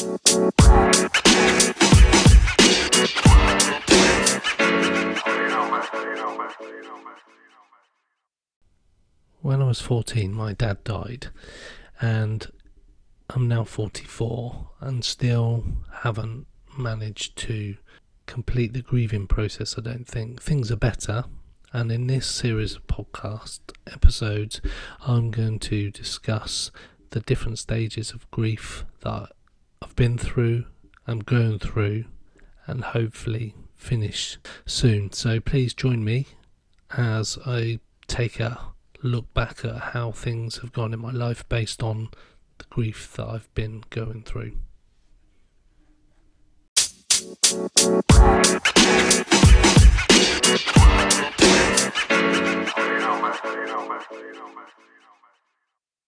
When I was 14, my dad died, and I'm now 44 and still haven't managed to complete the grieving process. I don't think things are better. And in this series of podcast episodes, I'm going to discuss the different stages of grief that I've been through, I'm going through, and hopefully finish soon. So please join me as I take a look back at how things have gone in my life based on the grief that I've been going through.